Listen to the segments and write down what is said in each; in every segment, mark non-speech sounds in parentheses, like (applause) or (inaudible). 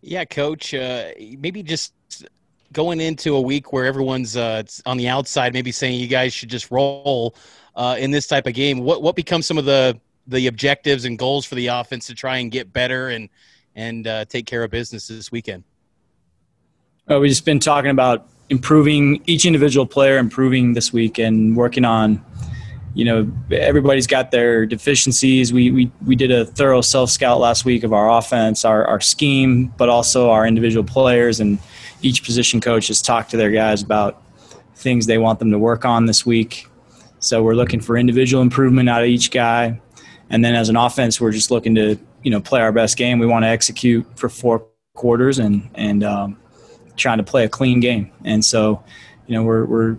Yeah, coach. Uh, maybe just going into a week where everyone's uh, on the outside, maybe saying you guys should just roll uh, in this type of game. What what becomes some of the the objectives and goals for the offense to try and get better and and uh, take care of business this weekend? Uh, we've just been talking about improving each individual player, improving this week, and working on. You know, everybody's got their deficiencies. We we we did a thorough self scout last week of our offense, our our scheme, but also our individual players, and each position coach has talked to their guys about things they want them to work on this week. So we're looking for individual improvement out of each guy, and then as an offense, we're just looking to you know play our best game. We want to execute for four quarters and and um, trying to play a clean game. And so, you know, we're we're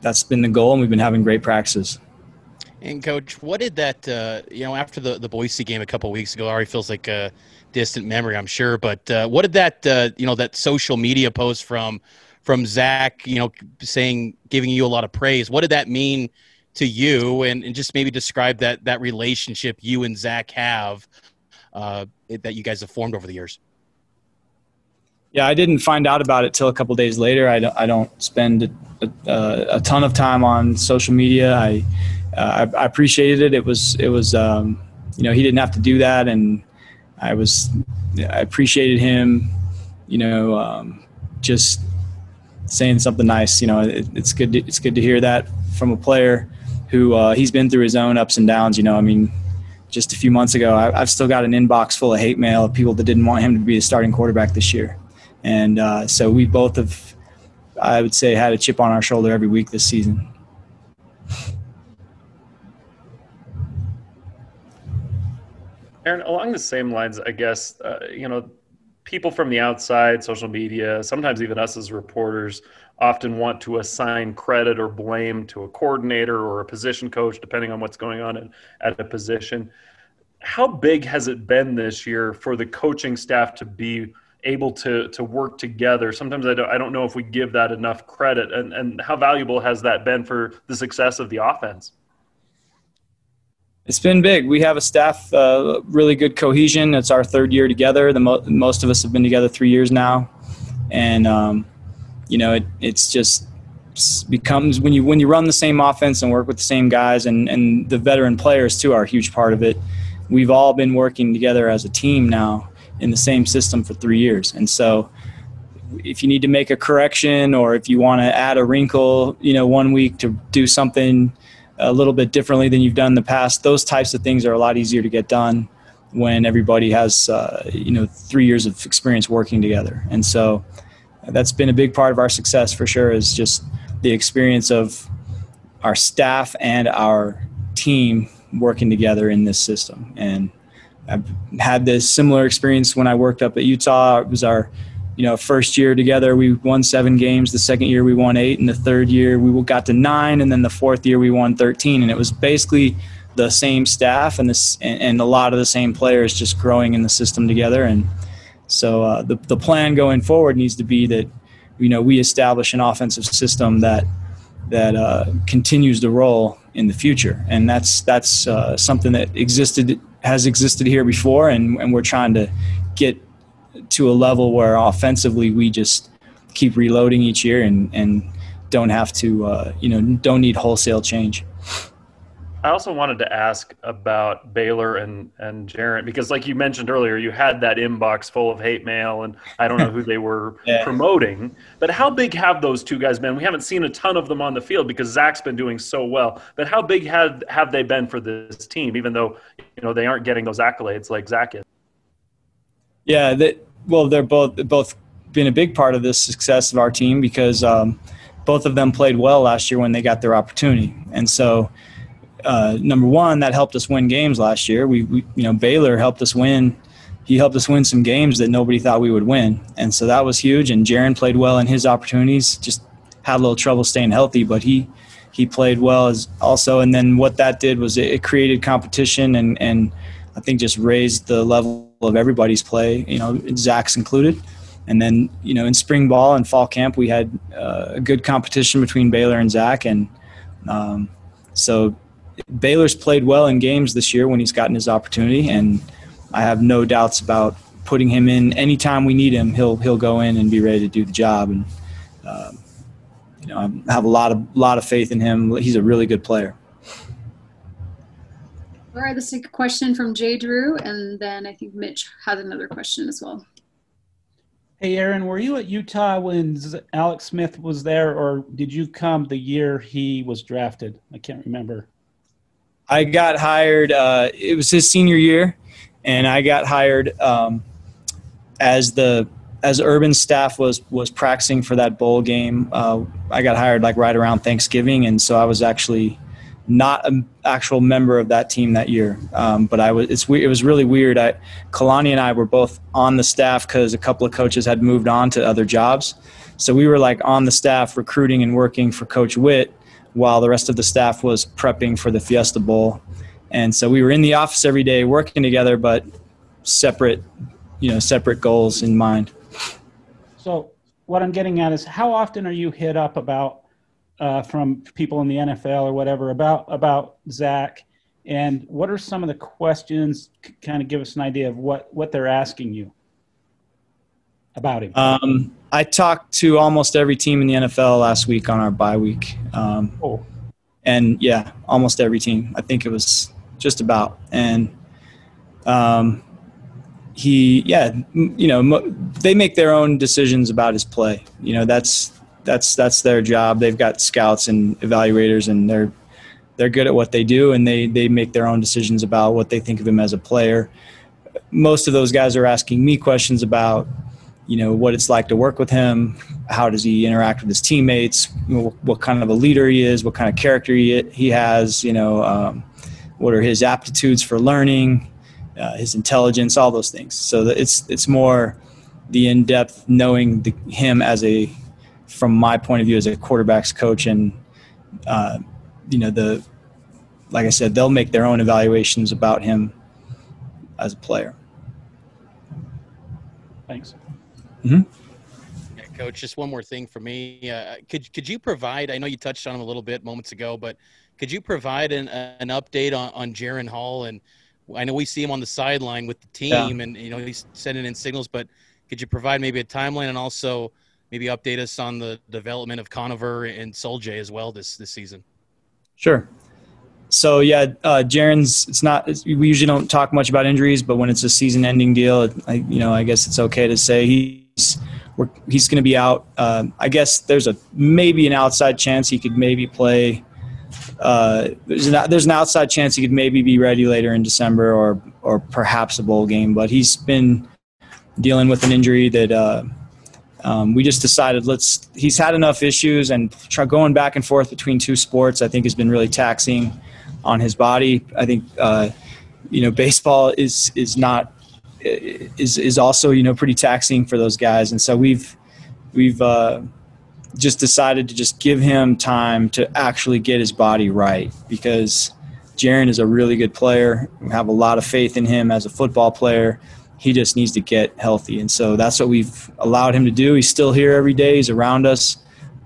that's been the goal, and we've been having great practices. And coach, what did that uh, you know after the the Boise game a couple weeks ago? Already feels like a distant memory, I'm sure. But uh, what did that uh, you know that social media post from from Zach, you know, saying giving you a lot of praise? What did that mean to you? And, and just maybe describe that that relationship you and Zach have uh, that you guys have formed over the years. Yeah, I didn't find out about it till a couple days later. I don't, I don't spend a, a, a, ton of time on social media. I, uh, I, I appreciated it. It was it was um, you know he didn't have to do that, and I was I appreciated him. You know, um, just saying something nice. You know, it, it's good. To, it's good to hear that from a player who uh, he's been through his own ups and downs. You know, I mean, just a few months ago, I, have still got an inbox full of hate mail of people that didn't want him to be the starting quarterback this year. And uh, so we both have, I would say, had a chip on our shoulder every week this season. Aaron, along the same lines, I guess, uh, you know, people from the outside, social media, sometimes even us as reporters, often want to assign credit or blame to a coordinator or a position coach, depending on what's going on at a position. How big has it been this year for the coaching staff to be able to to work together. Sometimes I don't I don't know if we give that enough credit. And and how valuable has that been for the success of the offense? It's been big. We have a staff, uh, really good cohesion. It's our third year together. The mo- most of us have been together three years now, and um, you know it, it's just becomes when you when you run the same offense and work with the same guys and and the veteran players too are a huge part of it. We've all been working together as a team now, in the same system for three years. And so if you need to make a correction or if you want to add a wrinkle, you know, one week to do something a little bit differently than you've done in the past, those types of things are a lot easier to get done when everybody has, uh, you know, three years of experience working together. And so that's been a big part of our success for sure is just the experience of our staff and our team working together in this system. And I've had this similar experience when I worked up at Utah. It was our, you know, first year together. We won seven games. The second year we won eight, and the third year we got to nine, and then the fourth year we won thirteen. And it was basically the same staff and this and, a lot of the same players just growing in the system together. And so uh, the the plan going forward needs to be that you know we establish an offensive system that that uh, continues to roll in the future, and that's that's uh, something that existed has existed here before, and, and we're trying to get to a level where offensively we just keep reloading each year and, and don't have to, uh, you know, don't need wholesale change. I also wanted to ask about Baylor and and Jaren because, like you mentioned earlier, you had that inbox full of hate mail, and I don't know who they were (laughs) yeah. promoting. But how big have those two guys been? We haven't seen a ton of them on the field because Zach's been doing so well. But how big have have they been for this team? Even though you know they aren't getting those accolades like Zach is. Yeah, they, well, they're both both been a big part of the success of our team because um, both of them played well last year when they got their opportunity, and so uh, number one, that helped us win games last year. We, we, you know, Baylor helped us win. He helped us win some games that nobody thought we would win, and so that was huge. And Jaren played well in his opportunities. Just had a little trouble staying healthy, but he he played well as also. And then what that did was it, it created competition and and I think just raised the level of everybody's play. You know, Zach's included. And then you know in spring ball and fall camp we had uh, a good competition between Baylor and Zach, and um, so Baylor's played well in games this year when he's gotten his opportunity, and I have no doubts about putting him in anytime we need him. He'll he'll go in and be ready to do the job. And um, you know, I have a lot of lot of faith in him. He's a really good player. All right, let's take a question from Jay Drew, and then I think Mitch has another question as well. Hey, Aaron, were you at Utah when Alex Smith was there, or did you come the year he was drafted? I can't remember. I got hired. Uh, it was his senior year, and I got hired um, as the as Urban staff was was practicing for that bowl game. Uh, I got hired like right around Thanksgiving, and so I was actually not an actual member of that team that year. Um, but I was it was really weird. I Kalani and I were both on the staff because a couple of coaches had moved on to other jobs, so we were like on the staff recruiting and working for Coach Witt while the rest of the staff was prepping for the Fiesta Bowl. And so we were in the office every day working together, but separate, you know, separate goals in mind. So what I'm getting at is how often are you hit up about uh, from people in the NFL or whatever about about Zach, and what are some of the questions? Kind of give us an idea of what what they're asking you about him? Um, I talked to almost every team in the NFL last week on our bye week. Um, oh. And yeah, almost every team. I think it was just about. And um, he, yeah, you know, they make their own decisions about his play. You know, that's that's that's their job. They've got scouts and evaluators, and they're they're good at what they do, and they they make their own decisions about what they think of him as a player. Most of those guys are asking me questions about you know what it's like to work with him how does he interact with his teammates what kind of a leader he is what kind of character he, he has you know um, what are his aptitudes for learning uh, his intelligence all those things so it's it's more the in-depth knowing the, him as a from my point of view as a quarterbacks coach and uh, you know the like i said they'll make their own evaluations about him as a player thanks Mm-hmm. Yeah, Coach, just one more thing for me. Uh, could could you provide? I know you touched on him a little bit moments ago, but could you provide an an update on on Jaren Hall? And I know we see him on the sideline with the team, yeah. and you know he's sending in signals. But could you provide maybe a timeline and also maybe update us on the development of Conover and Sol-Jay as well this this season? Sure. So yeah, uh, Jaren's. It's not. It's, we usually don't talk much about injuries, but when it's a season-ending deal, I, you know, I guess it's okay to say he he's he's going to be out. Uh, I guess there's a maybe an outside chance he could maybe play. Uh, there's, an, there's an outside chance he could maybe be ready later in December or or perhaps a bowl game. But he's been dealing with an injury that uh, um, we just decided let's. He's had enough issues and try, going back and forth between two sports. I think has been really taxing on his body. I think uh, you know baseball is is not is is also you know pretty taxing for those guys, and so we've we've uh, just decided to just give him time to actually get his body right because Jaren is a really good player. We have a lot of faith in him as a football player. He just needs to get healthy, and so that's what we've allowed him to do. He's still here every day. He's around us,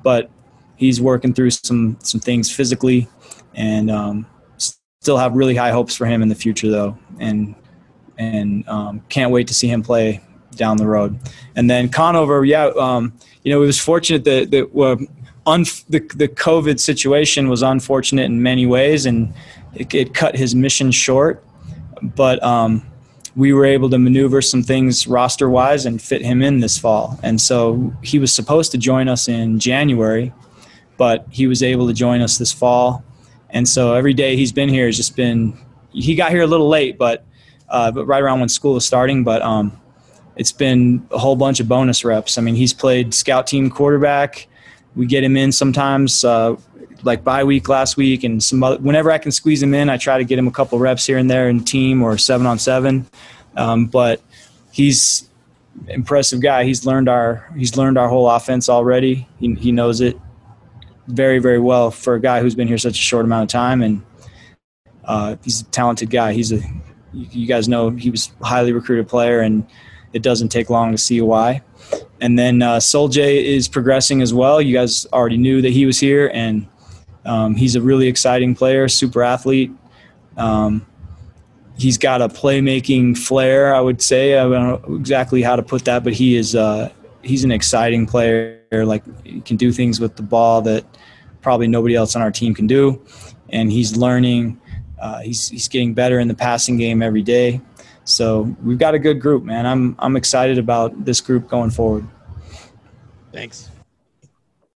but he's working through some some things physically, and um, still have really high hopes for him in the future, though. And and um, can't wait to see him play down the road. And then Conover, yeah, um, you know, it was fortunate that, that un- the, the COVID situation was unfortunate in many ways, and it, it cut his mission short. But um, we were able to maneuver some things roster wise and fit him in this fall. And so he was supposed to join us in January, but he was able to join us this fall. And so every day he's been here has just been, he got here a little late, but uh, but right around when school was starting. But um, it's been a whole bunch of bonus reps. I mean, he's played scout team quarterback. We get him in sometimes, uh, like bye week last week, and some other, whenever I can squeeze him in, I try to get him a couple reps here and there in team or seven on seven. Um, but he's impressive guy. He's learned our he's learned our whole offense already. He, he knows it very very well for a guy who's been here such a short amount of time, and uh, he's a talented guy. He's a you guys know he was highly recruited player, and it doesn't take long to see why. And then uh, Sol-Jay is progressing as well. You guys already knew that he was here, and um, he's a really exciting player, super athlete. Um, he's got a playmaking flair. I would say I don't know exactly how to put that, but he is uh, he's an exciting player. Like he can do things with the ball that probably nobody else on our team can do, and he's learning. Uh, he's he's getting better in the passing game every day. So we've got a good group, man. I'm I'm excited about this group going forward. Thanks.